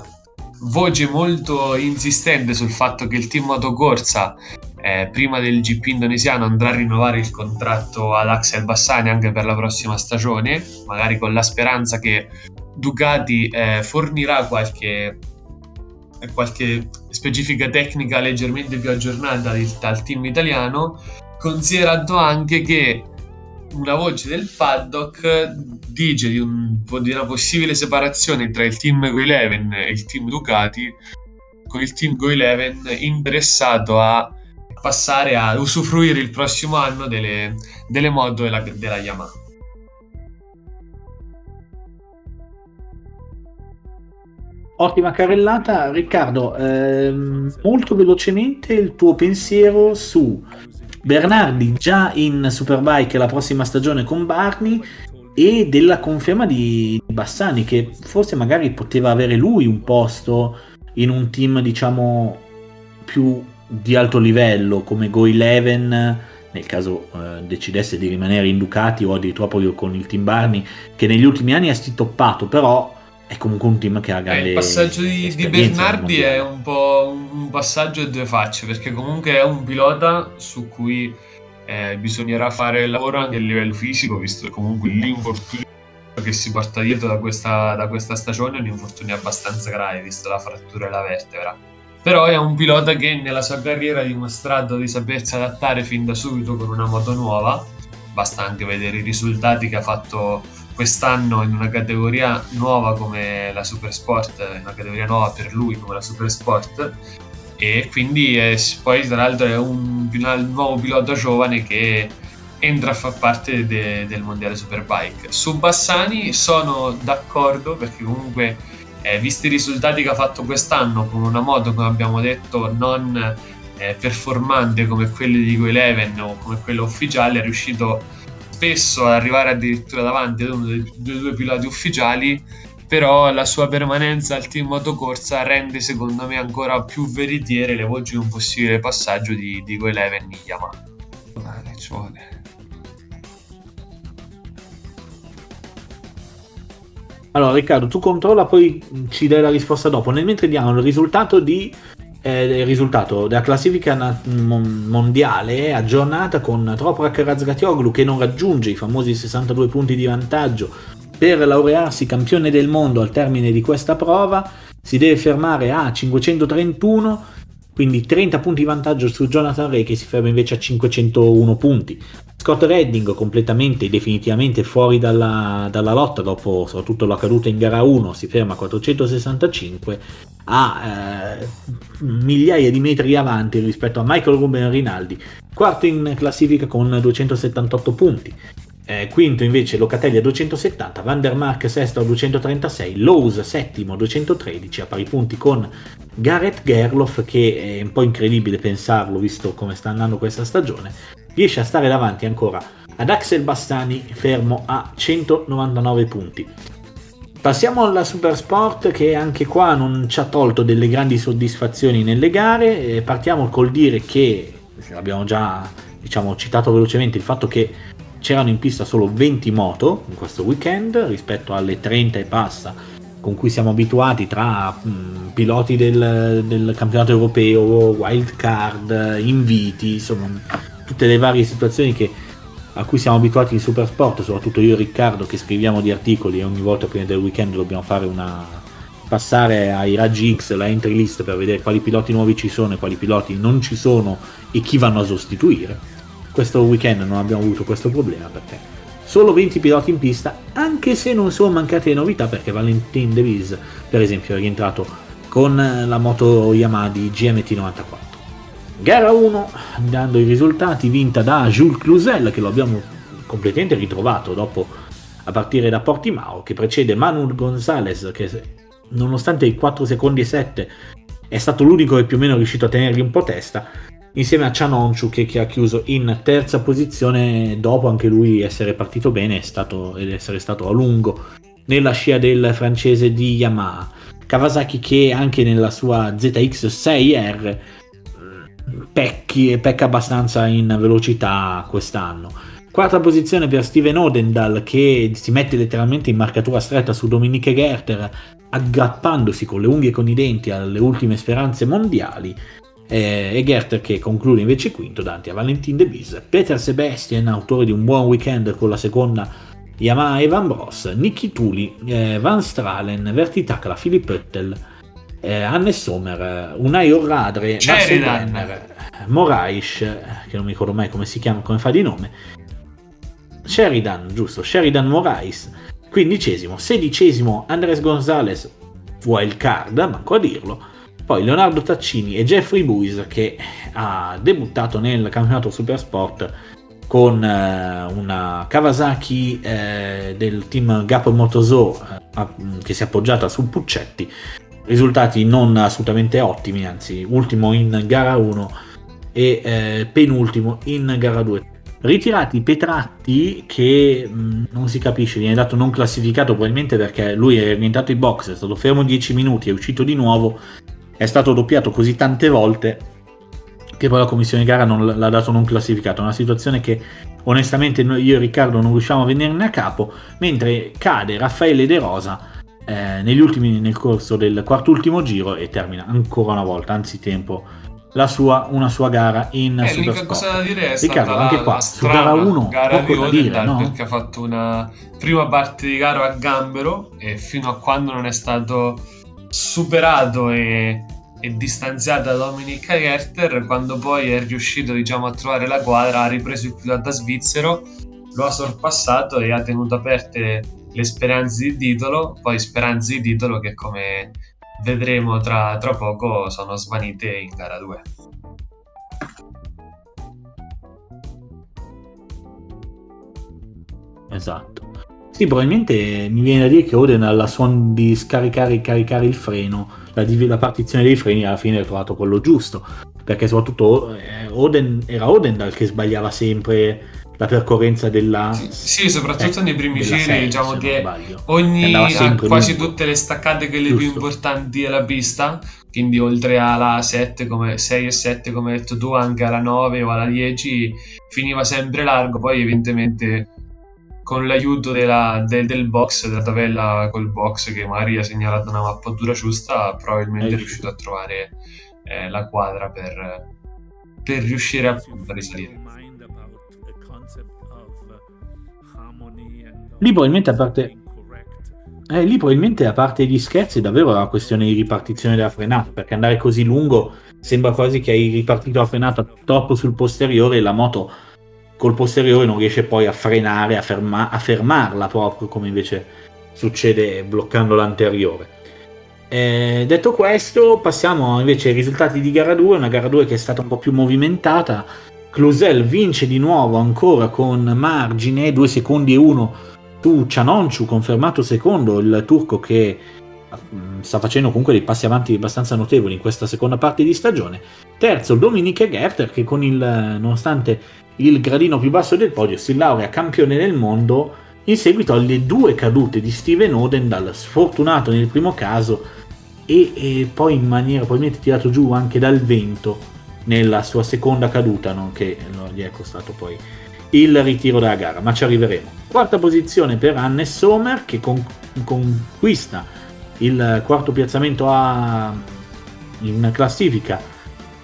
voce molto insistente sul fatto che il team motocorsa eh, prima del GP indonesiano andrà a rinnovare il contratto ad Axel Bassani anche per la prossima stagione, magari con la speranza che Ducati eh, fornirà qualche, qualche, specifica tecnica leggermente più aggiornata dal team italiano, considerando anche che una voce del paddock dice di, un, di una possibile separazione tra il team Go Eleven e il team Ducati, con il team Go Eleven interessato a passare a usufruire il prossimo anno delle, delle moto della, della Yamaha. Ottima carrellata, Riccardo. Ehm, molto velocemente il tuo pensiero su Bernardi già in Superbike la prossima stagione con Barney e della conferma di Bassani che forse magari poteva avere lui un posto in un team diciamo più di alto livello come Go Eleven nel caso eh, decidesse di rimanere in Ducati o addirittroprio proprio con il team Barney che negli ultimi anni ha stoppato però è comunque un team che ha grande eh, il passaggio di, di Bernardi è un po' un passaggio a due facce perché comunque è un pilota su cui eh, bisognerà fare il lavoro anche a livello fisico visto che comunque l'infortunio che si porta dietro da questa, da questa stagione è un infortunio abbastanza grave visto la frattura della vertebra però è un pilota che nella sua carriera ha dimostrato di sapersi adattare fin da subito con una moto nuova basta anche vedere i risultati che ha fatto quest'anno in una categoria nuova come la Super Sport, in una categoria nuova per lui come la Super Sport e quindi è, poi tra l'altro è un, un, nuovo pilota giovane che entra a far parte de, del mondiale Superbike. Su Bassani sono d'accordo perché comunque eh, visti i risultati che ha fatto quest'anno con una moto come abbiamo detto non eh, performante come quelle di Go Eleven o come quella ufficiale è riuscito spesso ad arrivare addirittura davanti ad uno dei due, due piloti ufficiali, però la sua permanenza al team motocorsa rende secondo me ancora più veritiere le voci di un possibile passaggio di, di Go Eleven in Yamaha. Vale, ci vuole. Allora Riccardo, tu controlla, poi ci dai la risposta dopo. Nel mentre diamo il risultato di il risultato della classifica mondiale aggiornata con Troprak Razgatioglu che non raggiunge i famosi 62 punti di vantaggio per laurearsi campione del mondo al termine di questa prova si deve fermare a 531 quindi 30 punti di vantaggio su Jonathan Ray che si ferma invece a 501 punti. Scott Redding completamente e definitivamente fuori dalla, dalla, lotta dopo soprattutto la caduta in gara 1 si ferma a 465 a eh, migliaia di metri avanti rispetto a Michael Ruben Rinaldi quarto in classifica con 278 punti eh, quinto invece Locatelli a 270 Van der Mark sesto a 236 Lowe's settimo a 213 a pari punti con Gareth Gerloff che è un po' incredibile pensarlo visto come sta andando questa stagione riesce a stare davanti ancora ad Axel Bastani fermo a 199 punti. Passiamo alla Super Sport che anche qua non ci ha tolto delle grandi soddisfazioni nelle gare. Partiamo col dire che abbiamo già diciamo, citato velocemente il fatto che c'erano in pista solo 20 moto in questo weekend rispetto alle 30 e passa con cui siamo abituati tra mh, mm, piloti del, del campionato europeo, wild card, inviti, insomma tutte le varie situazioni che, a cui siamo abituati in Supersport, soprattutto io e Riccardo che scriviamo di articoli e ogni volta prima del weekend dobbiamo fare una passare ai raggi X la entry list per vedere quali piloti nuovi ci sono e quali piloti non ci sono e chi vanno a sostituire. Questo weekend non abbiamo avuto questo problema perché solo 20 piloti in pista, anche se non sono mancate novità perché Valentin De Vries, per esempio, è rientrato con la moto Yamaha di GMT 94. Gara 1, dando i risultati, vinta da Jules Cluzel, che lo abbiamo completamente ritrovato dopo a partire da Portimao, che precede Manuel Gonzalez, che nonostante i 4 secondi e 7 è stato l'unico che più o meno è riuscito a tenergli un po' testa, insieme a Cianonchu che, ha chiuso in terza posizione dopo anche lui essere partito bene stato, ed essere stato a lungo nella scia del francese di Yamaha. Kawasaki che anche nella sua ZX6R pecchi, pecca abbastanza in velocità quest'anno. Quarta posizione per Steven Odendal che si mette letteralmente in marcatura stretta su Dominique Gerter, aggrappandosi con le unghie e con i denti alle ultime speranze mondiali. Eh, e Gerter che conclude invece quinto davanti a Valentin De Bis. Peter Sebastian, autore di un buon weekend con la seconda Yamaha Evan Bros, Nicky Tuli, eh, Van Stralen, Vertitacla, Philip Oettel, eh, Anne Sommer, Unai Orradre, Marcel Brenner, Morais, che non mi ricordo mai come si chiama, come fa di nome, Sheridan, giusto, Sheridan Morais, quindicesimo, sedicesimo Andres Gonzalez, wild card, manco a dirlo, poi Leonardo Taccini e Jeffrey Buis che ha debuttato nel campionato Supersport con eh, una Kawasaki eh, del team Gap Motoso eh, che si è appoggiata su Puccetti. Risultati non assolutamente ottimi anzi ultimo in gara 1 e eh, penultimo in gara 2 ritirati Petratti che mh, mm, non si capisce viene dato non classificato probabilmente perché lui è rientrato in box è stato fermo 10 minuti è uscito di nuovo è stato doppiato così tante volte che poi la commissione gara non l'ha dato non classificato. Una situazione che onestamente io e Riccardo non riusciamo a venirne a capo, mentre cade Raffaele De Rosa eh, negli ultimi, nel corso del quarto ultimo giro e termina ancora una volta, anzitempo, la sua, una sua gara in eh, L'unica cosa da dire è Riccardo, stata anche la, qua, la su gara 1 gara poco da dire, no? perché ha fatto una prima parte di gara a gambero e fino a quando non è stato superato e e distanziata da Dominic Gerter quando poi è riuscito diciamo, a trovare la quadra ha ripreso il pilota svizzero lo ha sorpassato e ha tenuto aperte le speranze di titolo. Poi speranze di titolo che come vedremo tra, tra poco sono svanite in gara 2 esatto sì, probabilmente mi viene da dire che Oden alla suon di scaricare e caricare il freno. La, la, partizione dei freni alla fine ha trovato quello giusto. Perché soprattutto eh, Oden, era Odendal che sbagliava sempre la percorrenza della sì, sì soprattutto eh, nei primi giri serie, diciamo che ogni ah, quasi lungo. tutte le staccate che le più importanti della pista quindi oltre alla 7 come 6 e 7 come hai detto tu anche alla 9 o alla 10 finiva sempre largo. Poi evidentemente con l'aiuto della, del, del, box, della tabella col box che magari ha segnalato una mappatura giusta, probabilmente è riuscito a trovare eh, la quadra per, per riuscire a, a risalire. Lì probabilmente a parte eh, lì probabilmente a parte gli scherzi è davvero una questione di ripartizione della frenata, perché andare così lungo sembra quasi che hai ripartito la frenata troppo sul posteriore e la moto col posteriore non riesce poi a frenare, a, ferma- a fermarla proprio come invece succede bloccando l'anteriore. Eh, detto questo, passiamo invece ai risultati di gara 2, una gara 2 che è stata un po' più movimentata. Clusel vince di nuovo ancora con margine 2 secondi e 1 su Cianonciu, confermato secondo il turco che sta facendo comunque dei passi avanti abbastanza notevoli in questa seconda parte di stagione. Terzo Dominique Gerter che con il nonostante il gradino più basso del podio, si laurea campione del mondo in seguito alle due cadute di Steven Odendal, sfortunato nel primo caso e, e, poi in maniera probabilmente tirato giù anche dal vento nella sua seconda caduta, no? che no, gli è costato poi il ritiro dalla gara, ma ci arriveremo. Quarta posizione per Anne Sommer che con, conquista il quarto piazzamento a, in classifica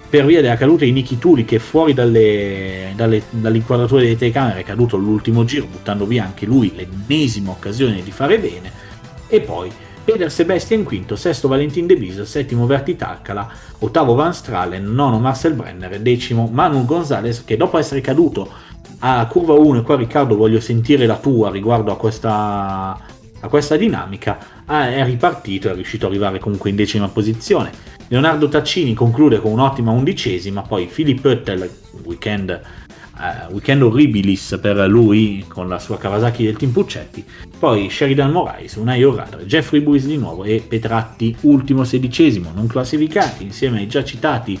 per via della caduta di Niki Tuli che fuori dalle, dalle, dall'inquadratura delle telecamere è caduto all'ultimo giro buttando via anche lui l'ennesima occasione di fare bene. E poi Peter Sebastian quinto, sesto Valentin De Bis, settimo Verti Tarcala, ottavo Van Stralen, nono Marcel Brenner, decimo Manu Gonzalez che dopo essere caduto a curva 1 e qua Riccardo voglio sentire la tua riguardo a questa, a questa dinamica è ripartito, è riuscito ad arrivare comunque in decima posizione. Leonardo Taccini conclude con un'ottima undicesima, poi Philip Oettel, weekend, uh, weekend horribilis per lui con la sua Kawasaki del Team Puccetti, poi Sheridan Morais, Unai Orradre, Jeffrey Buis di nuovo e Petratti ultimo sedicesimo, non classificati insieme ai già citati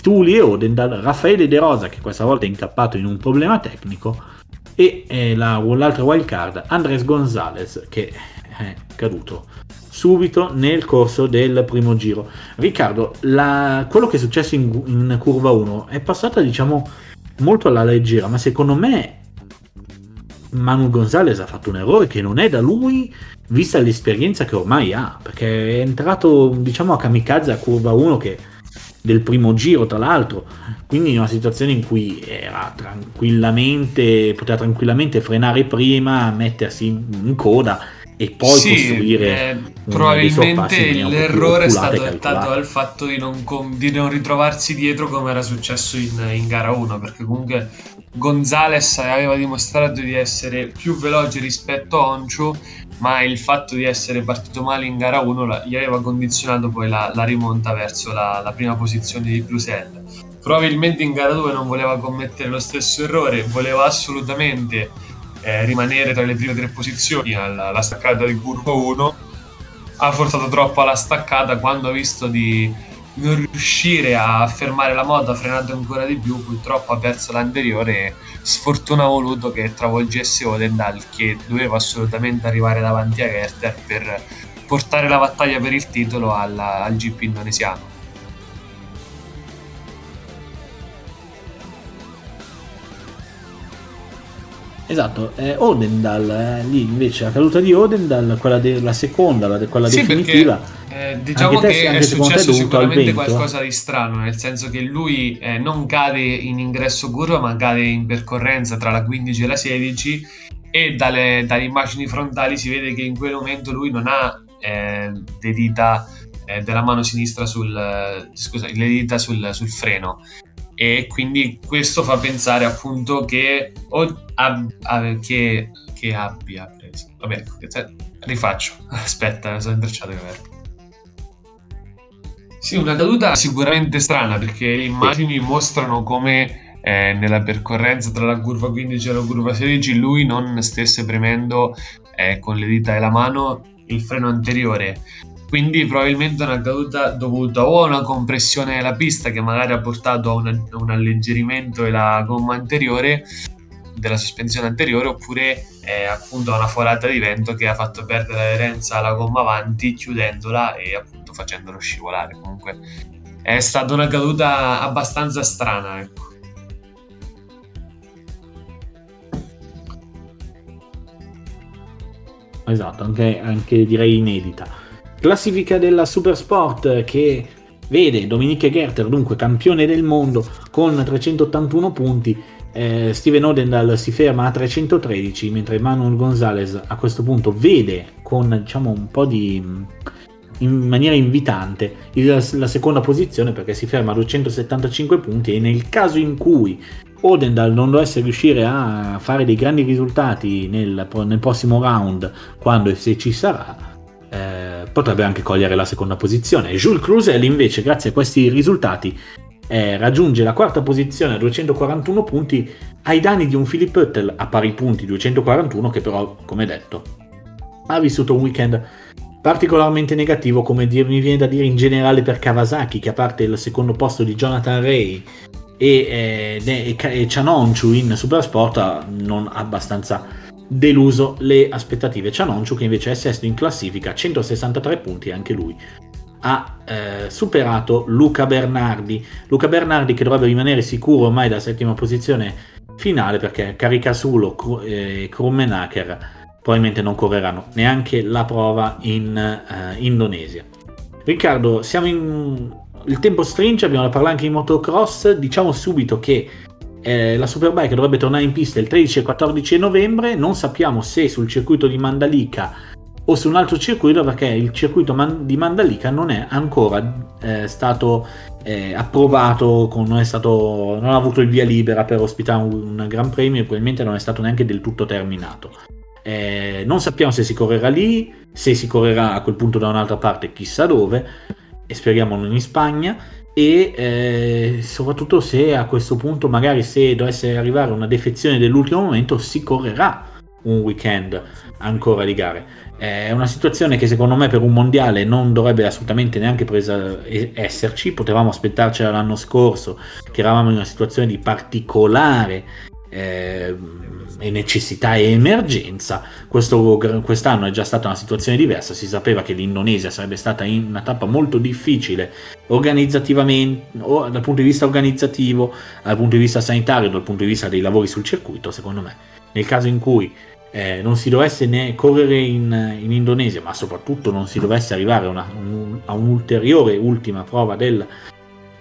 Tuli e Odendal, Raffaele De Rosa che questa volta è incappato in un problema tecnico e eh, la, l'altra wildcard Andres Gonzalez che è caduto subito nel corso del primo giro. Riccardo, la, quello che è successo in, in, curva 1 è passata diciamo molto alla leggera, ma secondo me Manu Gonzalez ha fatto un errore che non è da lui, vista l'esperienza che ormai ha, perché è entrato diciamo a kamikaze a curva 1 che del primo giro tra l'altro quindi in una situazione in cui era tranquillamente poteva tranquillamente frenare prima mettersi in coda e poi sì, costruire eh, probabilmente l'errore è stato dettato dal fatto di non, di non, ritrovarsi dietro come era successo in, in gara 1 perché comunque Gonzales aveva dimostrato di essere più veloce rispetto a Onchu ma il fatto di essere partito male in gara 1 la, gli aveva condizionato poi la, la rimonta verso la, la, prima posizione di Brusel probabilmente in gara 2 non voleva commettere lo stesso errore voleva assolutamente eh, rimanere tra le prime tre posizioni alla, alla staccata di curva 1 ha forzato troppo alla staccata quando ha visto di non riuscire a fermare la moto ha frenato ancora di più purtroppo ha perso l'anteriore sfortuna voluto che travolgesse Odendal che doveva assolutamente arrivare davanti a Gerter per portare la battaglia per il titolo alla, al GP indonesiano Esatto, eh, Odendal, eh, lì invece la caduta di Odendal, quella della seconda, la, quella sì, definitiva. Perché, eh, diciamo te, che è successo sicuramente qualcosa di strano, nel senso che lui eh, non cade in ingresso curva, ma cade in percorrenza tra la 15 e la 16 e dalle, dalle immagini frontali si vede che in quel momento lui non ha eh, le dita eh, della mano sinistra sul, scusa, le dita sul, sul freno e quindi questo fa pensare appunto che, o ab, che, che abbia preso. Vabbè rifaccio. Aspetta sono intrecciato i verbi sì una caduta sicuramente strana perché le immagini mostrano come eh, nella percorrenza tra la curva 15 e la curva 16 lui non stesse premendo eh, con le dita e la mano il freno anteriore quindi probabilmente una caduta dovuta o a una compressione della pista che magari ha portato a un, un alleggerimento della gomma anteriore della sospensione anteriore oppure eh, appunto a una folata di vento che ha fatto perdere l'aderenza alla gomma avanti chiudendola e appunto facendolo scivolare. Comunque è stata una caduta abbastanza strana ecco. Esatto anche, anche direi inedita Classifica della Supersport che vede Dominique Gerter, dunque campione del mondo, con 381 punti. Eh, Steven Odendal si ferma a 313, mentre Manuel Gonzalez a questo punto vede con diciamo un po' di in maniera invitante il, la seconda posizione perché si ferma a 275 punti e nel caso in cui Odendal non dovesse riuscire a fare dei grandi risultati nel, nel prossimo round quando e se ci sarà eh, potrebbe anche cogliere la seconda posizione. Jules Cluzel invece, grazie a questi risultati, eh, raggiunge la quarta posizione a 241 punti ai danni di un Philip Puttel a pari punti 241 che però, come detto, ha vissuto un weekend particolarmente negativo come mi viene da dire in generale per Kawasaki che a parte il secondo posto di Jonathan Ray e, eh, e Chanonchu in Supersport non abbastanza deluso le aspettative. Cianonciu che invece è sesto in classifica, 163 punti anche lui. Ha eh, superato Luca Bernardi. Luca Bernardi che dovrebbe rimanere sicuro ormai dalla settima posizione finale perché Caricasulo e Krummenacher probabilmente non correranno neanche la prova in eh, Indonesia. Riccardo, siamo in... Il tempo stringe, abbiamo da parlare anche di motocross. Diciamo subito che eh, la Superbike dovrebbe tornare in pista il 13 e 14 novembre, non sappiamo se sul circuito di Mandalika o su un altro circuito perché il circuito man- di Mandalika non è ancora eh, stato eh, approvato, con, non, stato, non, ha avuto il via libera per ospitare un, un Gran Premio e probabilmente non è stato neanche del tutto terminato. Eh, non sappiamo se si correrà lì, se si correrà a quel punto da un'altra parte, chissà dove, e speriamo non in Spagna e eh, soprattutto se a questo punto magari se dovesse arrivare una defezione dell'ultimo momento si correrà un weekend ancora di gare. È una situazione che secondo me per un mondiale non dovrebbe assolutamente neanche presa esserci. Potevamo aspettarcela l'anno scorso che eravamo in una situazione di particolare eh, necessità e emergenza. Questo, quest'anno è già stata una situazione diversa, si sapeva che l'Indonesia sarebbe stata in una tappa molto difficile organizzativamente, dal punto di vista organizzativo, dal punto di vista sanitario, dal punto di vista dei lavori sul circuito, secondo me nel caso in cui eh, non si dovesse né correre in, in, Indonesia, ma soprattutto non si dovesse arrivare una, un, a un'ulteriore ultima prova del,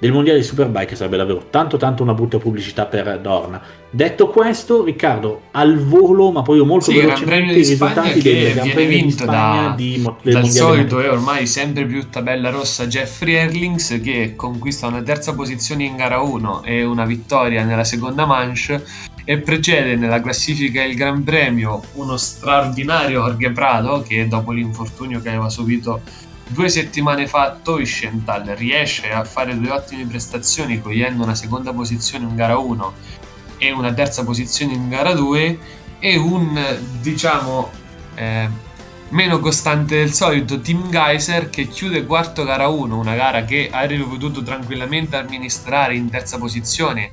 del mondiale di Superbike sarebbe davvero tanto tanto una brutta pubblicità per Dorna. Detto questo, Riccardo, al volo, ma poi molto sì, velocemente i risultati del Gran Premio vinto da, di, del dal solito e ormai sempre più tabella rossa Jeffrey Erlings che conquista una terza posizione in gara 1 e una vittoria nella seconda manche e precede nella classifica il Gran Premio uno straordinario Jorge Prado che dopo l'infortunio che aveva subito due settimane fa Toy Scental riesce a fare due ottime prestazioni cogliendo una seconda posizione in gara 1 e una terza posizione in gara 2 e un diciamo eh, meno costante del solito Team Geyser che chiude quarto gara 1 una gara che avrebbe potuto tranquillamente amministrare in terza posizione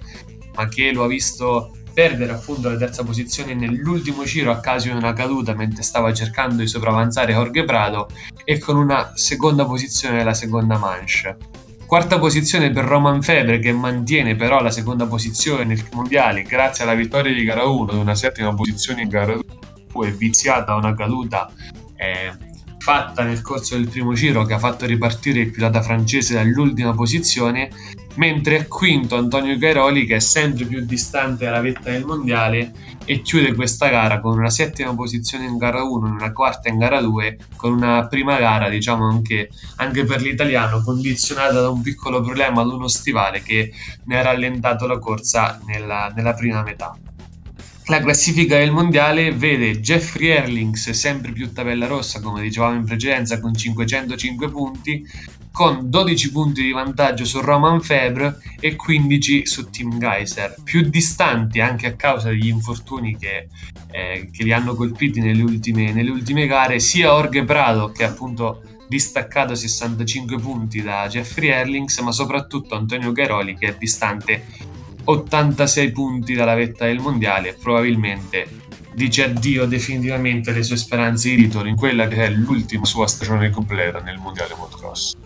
ma che lo ha visto perdere appunto la terza posizione nell'ultimo giro a causa di una caduta mentre stava cercando di sopravanzare Jorge Prado e con una seconda posizione nella seconda manche. Quarta posizione per Roman Febre che mantiene però la seconda posizione nel mondiale grazie alla vittoria di gara 1 e una settima posizione in gara 2 viziata da una caduta eh, fatta nel corso del primo giro che ha fatto ripartire il pilota francese dall'ultima posizione, mentre è quinto Antonio Cairoli che è sempre più distante dalla vetta del mondiale e chiude questa gara con una settima posizione in gara 1 e una quarta in gara 2, con una prima gara diciamo anche, anche per l'italiano condizionata da un piccolo problema ad uno stivale che ne ha rallentato la corsa nella, nella prima metà. La classifica del mondiale vede Jeffrey Erlings sempre più tabella rossa, come dicevamo in precedenza, con 505 punti, con 12 punti di vantaggio su Roman Febre e 15 su Team Geyser, più distanti anche a causa degli infortuni che, eh, che li hanno colpiti nelle ultime, nelle ultime gare, sia Orge Prado che appunto distaccato 65 punti da Jeffrey Erlings, ma soprattutto Antonio Garoli che è distante 86 punti dalla vetta del mondiale e probabilmente dice addio definitivamente alle sue speranze di ritorno in quella che è l'ultima sua stagione completa nel mondiale motocross.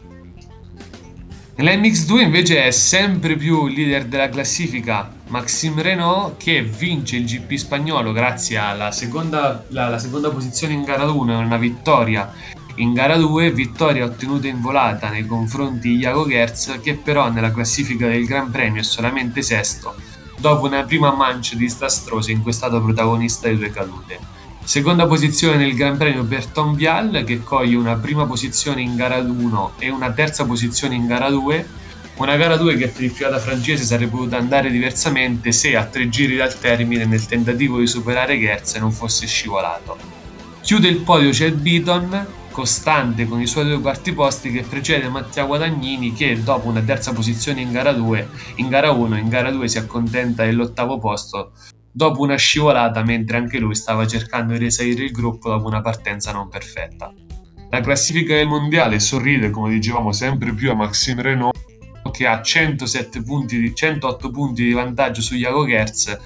Nella MX2 invece è sempre più leader della classifica Maxime Renault che vince il GP spagnolo grazie alla seconda, la, la seconda posizione in gara 1 e una vittoria in gara 2 vittoria ottenuta in volata nei confronti di Jago Gerz che però nella classifica del Gran Premio è solamente sesto dopo una prima mancia disastrosa in cui è stato protagonista di due cadute. Seconda posizione nel Gran Premio per Tom Vial che coglie una prima posizione in gara 1 e una terza posizione in gara 2 una gara 2 che per il pilota francese sarebbe potuta andare diversamente se a tre giri dal termine nel tentativo di superare Gerz non fosse scivolato. Chiude il podio Chad Beaton costante con i suoi due quarti posti che precede Mattia Guadagnini che dopo una terza posizione in gara 2, in gara 1, in gara 2 si accontenta dell'ottavo posto dopo una scivolata mentre anche lui stava cercando di risalire il gruppo dopo una partenza non perfetta. La classifica del mondiale sorride, come dicevamo, sempre più a Maxime Renault che ha 107 punti, 108 punti di vantaggio su Jago Gerz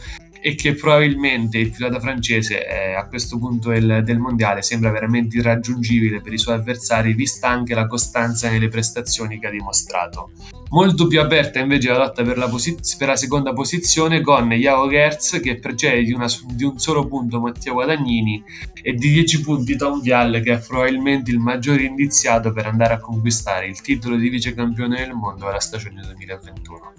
e che probabilmente il pilota francese eh, a questo punto del, del, mondiale sembra veramente irraggiungibile per i suoi avversari vista anche la costanza nelle prestazioni che ha dimostrato. Molto più aperta invece la lotta per la, posiz- per la seconda posizione con Yao Gerz che precede di, una, di, un solo punto Matteo Guadagnini e di 10 punti Tom Vial che è probabilmente il maggiore indiziato per andare a conquistare il titolo di vice campione del mondo alla stagione 2021.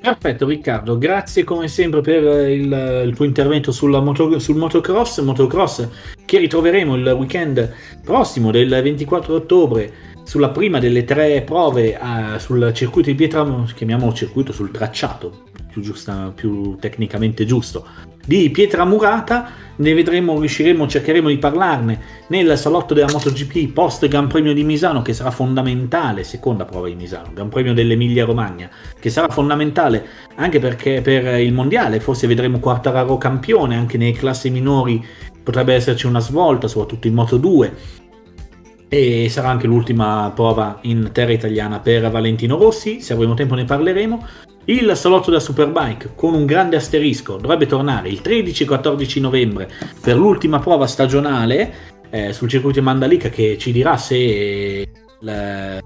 Perfetto Riccardo, grazie come sempre per il, il tuo intervento moto, sul motocross, motocross che ritroveremo il weekend prossimo del 24 ottobre sulla prima delle tre prove uh, sul circuito di Pietra, chiamiamolo circuito sul tracciato, più, giusta, più tecnicamente giusto, di Pietramurata. Ne vedremo, riusciremo, cercheremo di parlarne nel salotto della MotoGP post Gran Premio di Misano, che sarà fondamentale, seconda prova di Misano, Gran Premio dell'Emilia Romagna, che sarà fondamentale anche perché per il mondiale, forse vedremo Quartararo campione, anche nelle classi minori potrebbe esserci una svolta, soprattutto in Moto 2 e sarà anche l'ultima prova in terra italiana per Valentino Rossi, se avremo tempo ne parleremo. Il salotto della Superbike con un grande asterisco dovrebbe tornare il 13-14 novembre per l'ultima prova stagionale eh, sul circuito Mandalika che ci dirà se il,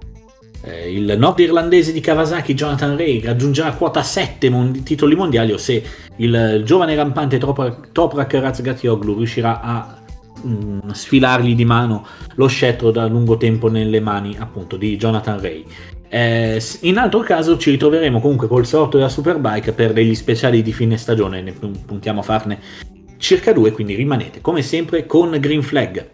eh, il nordirlandese di Kawasaki Jonathan Ray raggiungerà quota 7 mon- titoli mondiali o se il giovane rampante Toprak Razgatlioglu riuscirà a mh, sfilargli di mano lo scettro da lungo tempo nelle mani appunto di Jonathan Ray. Eh, in altro caso ci ritroveremo comunque col sorto della Superbike per degli speciali di fine stagione, ne puntiamo a farne circa due, quindi rimanete come sempre con Green Flag.